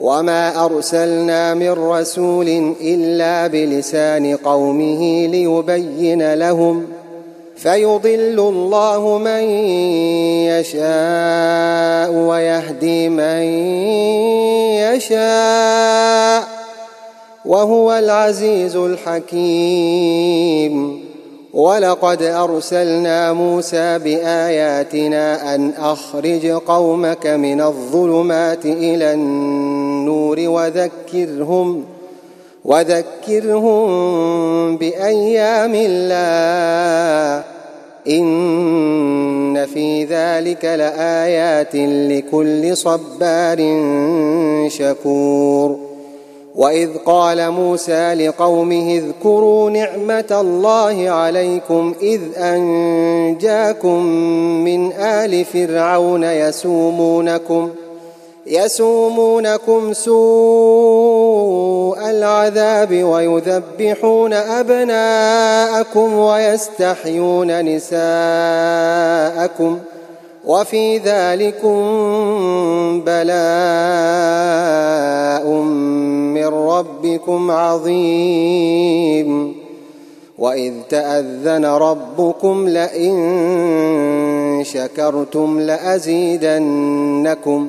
وما ارسلنا من رسول الا بلسان قومه ليبين لهم فيضل الله من يشاء ويهدي من يشاء وهو العزيز الحكيم ولقد ارسلنا موسى باياتنا ان اخرج قومك من الظلمات إلى النور وذكرهم وذكرهم بأيام الله. إن في ذلك لآيات لكل صبار شكور. وإذ قال موسى لقومه اذكروا نعمة الله عليكم إذ أنجاكم من آل فرعون يسومونكم. يسومونكم سوء العذاب ويذبحون أبناءكم ويستحيون نساءكم وفي ذلكم بلاء من ربكم عظيم. وإذ تأذن ربكم لئن شكرتم لأزيدنكم.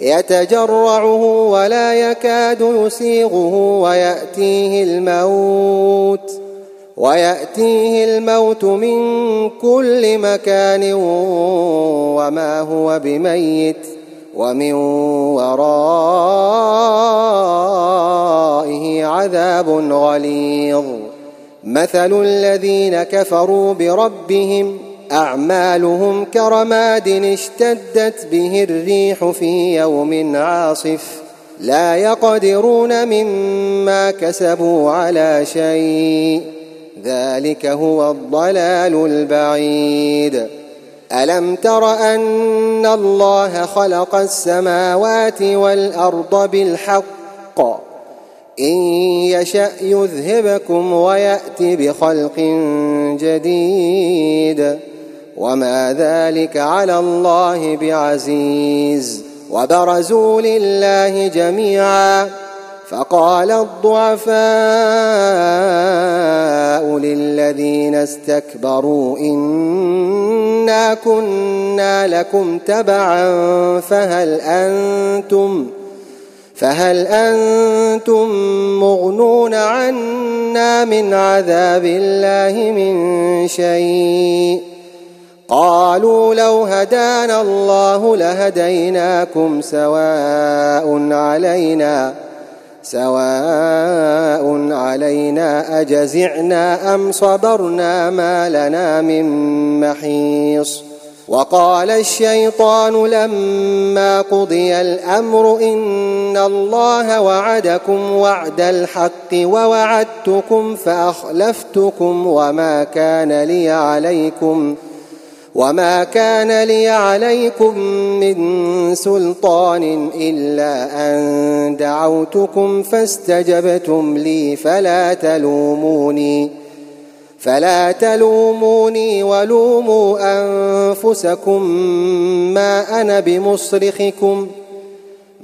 يتجرعه ولا يكاد يسيغه ويأتيه الموت ويأتيه الموت من كل مكان وما هو بميت ومن ورائه عذاب غليظ. مثل الذين كفروا بربهم أعمالهم كرماد اشتدت به الريح في يوم عاصف. لا يقدرون مما كسبوا على شيء. ذلك هو الضلال البعيد. ألم تر أن الله خلق السماوات والأرض بالحق؟ إن يشأ يذهبكم ويأتي بخلق جديد. وما ذلك على الله بعزيز وبرزوا لله جميعا فقال الضعفاء للذين استكبروا انا كنا لكم تبعا فهل أنتم فهل أنتم مغنون عنا من عذاب الله من شيء قالوا لو هدانا الله لهديناكم سواء علينا سواء علينا أجزعنا أم صبرنا ما لنا من محيص. وقال الشيطان لما قضي الأمر إن الله وعدكم وعد الحق ووعدتكم فأخلفتكم وما كان لي عليكم ۖ وما كان لي عليكم من سلطان الا ان دعوتكم فاستجبتم لي فلا تلوموني فلا تلوموني ولوموا انفسكم ما أنا بمصرخكم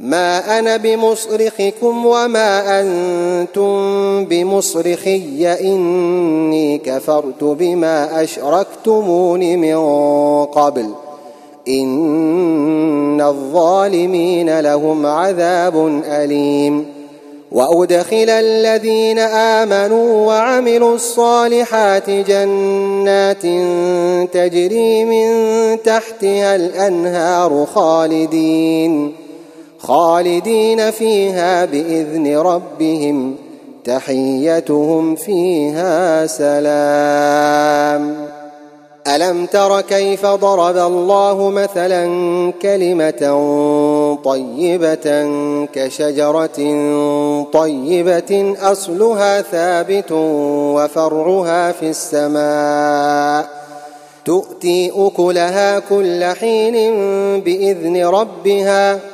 ما أنا بمصرخكم وما أنتم بمصرخي إني كفرت بما أشركتمون من قبل. إن الظالمين لهم عذاب أليم. وأدخل الذين آمنوا وعملوا الصالحات جنات تجري من تحتها الأنهار خالدين. خالدين فيها بإذن ربهم تحيتهم فيها سلام. ألم تر كيف ضرب الله مثلا كلمة طيبة كشجرة طيبة أصلها ثابت وفرعها في السماء. تؤتي أكلها كل حين بإذن ربها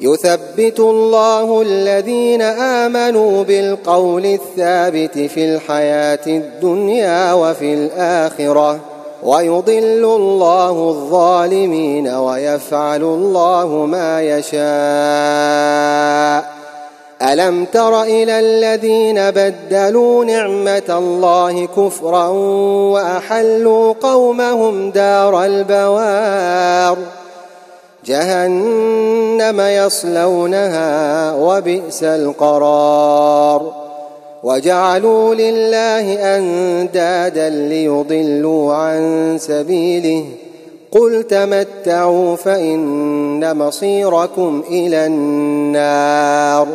يثبت الله الذين آمنوا بالقول الثابت في الحياة الدنيا وفي الآخرة ويضل الله الظالمين ويفعل الله ما يشاء. ألم تر إلى الذين بدلوا نعمة الله كفرا وأحلوا قومهم دار البوار؟ جهنم يصلونها وبئس القرار. وجعلوا لله أندادا ليضلوا عن سبيله. قل تمتعوا فإن مصيركم إلى النار.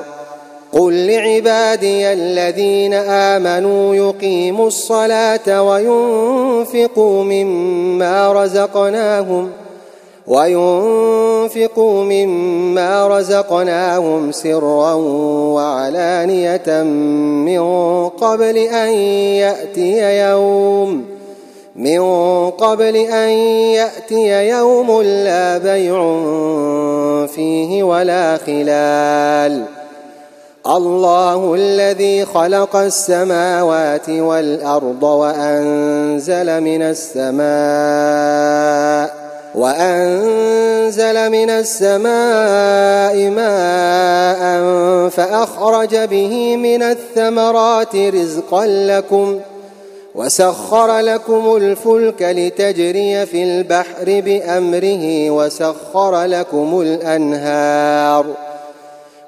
قل لعبادي الذين آمنوا يقيموا الصلاة وينفقوا مما رزقناهم وينفقوا مما رزقناهم سرا وعلانية من قبل أن يأتي يوم من قبل أن يأتي يوم لا بيع فيه ولا خلال. الله الذي خلق السماوات والأرض وأنزل من السماء وأنزل من السماء ماء فأخرج به من الثمرات رزقا لكم وسخر لكم الفلك لتجري في البحر بأمره وسخر لكم الأنهار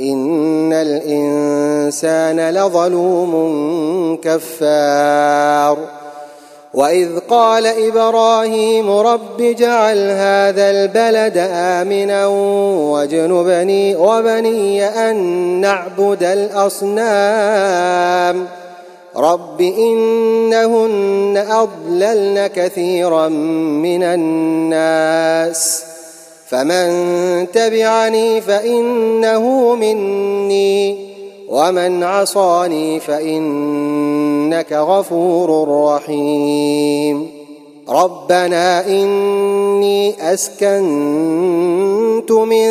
إن الإنسان لظلوم كفار. وإذ قال إبراهيم رب جعل هذا البلد آمنا واجنبني وبني أن نعبد الأصنام. رب إنهن أضللن كثيرا من الناس. فمن تبعني فإنه مني ومن عصاني فإنك غفور رحيم. ربنا إني أسكنت من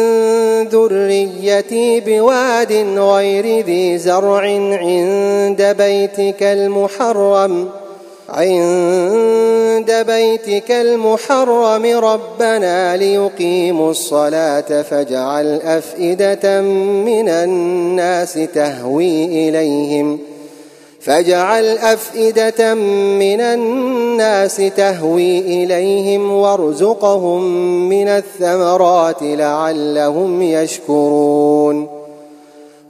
ذريتي بواد غير ذي زرع عند بيتك المحرم. عند بيتك المحرم ربنا ليقيموا الصلاة فاجعل أفئدة من الناس تهوي إليهم. فاجعل أفئدة من الناس تهوي إليهم وارزقهم من الثمرات لعلهم يشكرون.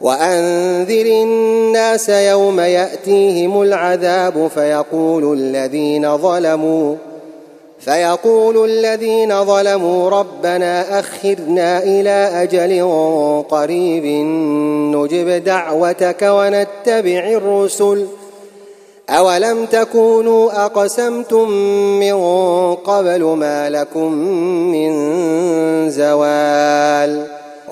وأنذر الناس يوم يأتيهم العذاب فيقول الذين ظلموا فيقول الذين ظلموا ربنا أخرنا إلى أجل قريب نجب دعوتك ونتبع الرسل أولم تكونوا أقسمتم من قبل ما لكم من زوال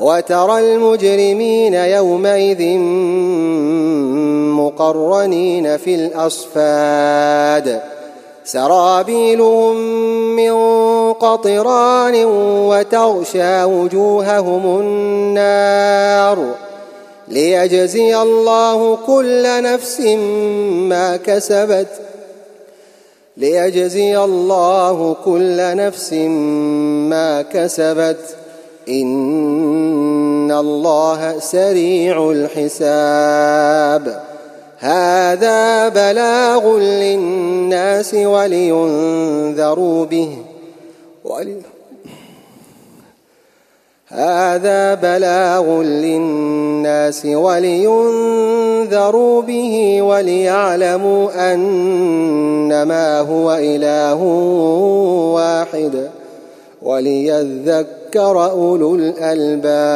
وترى المجرمين يومئذ مقرنين في الأصفاد. سرابيلهم من قطران وتغشى وجوههم النار. ليجزي الله كل نفس ما كسبت. ليجزي الله كل نفس ما كسبت. ان الله سريع الحساب هذا بلاغ للناس ولينذروا به ولي هذا بلاغ للناس ولينذروا به وليعلموا انما هو اله واحد وليذكر أولو الألباب.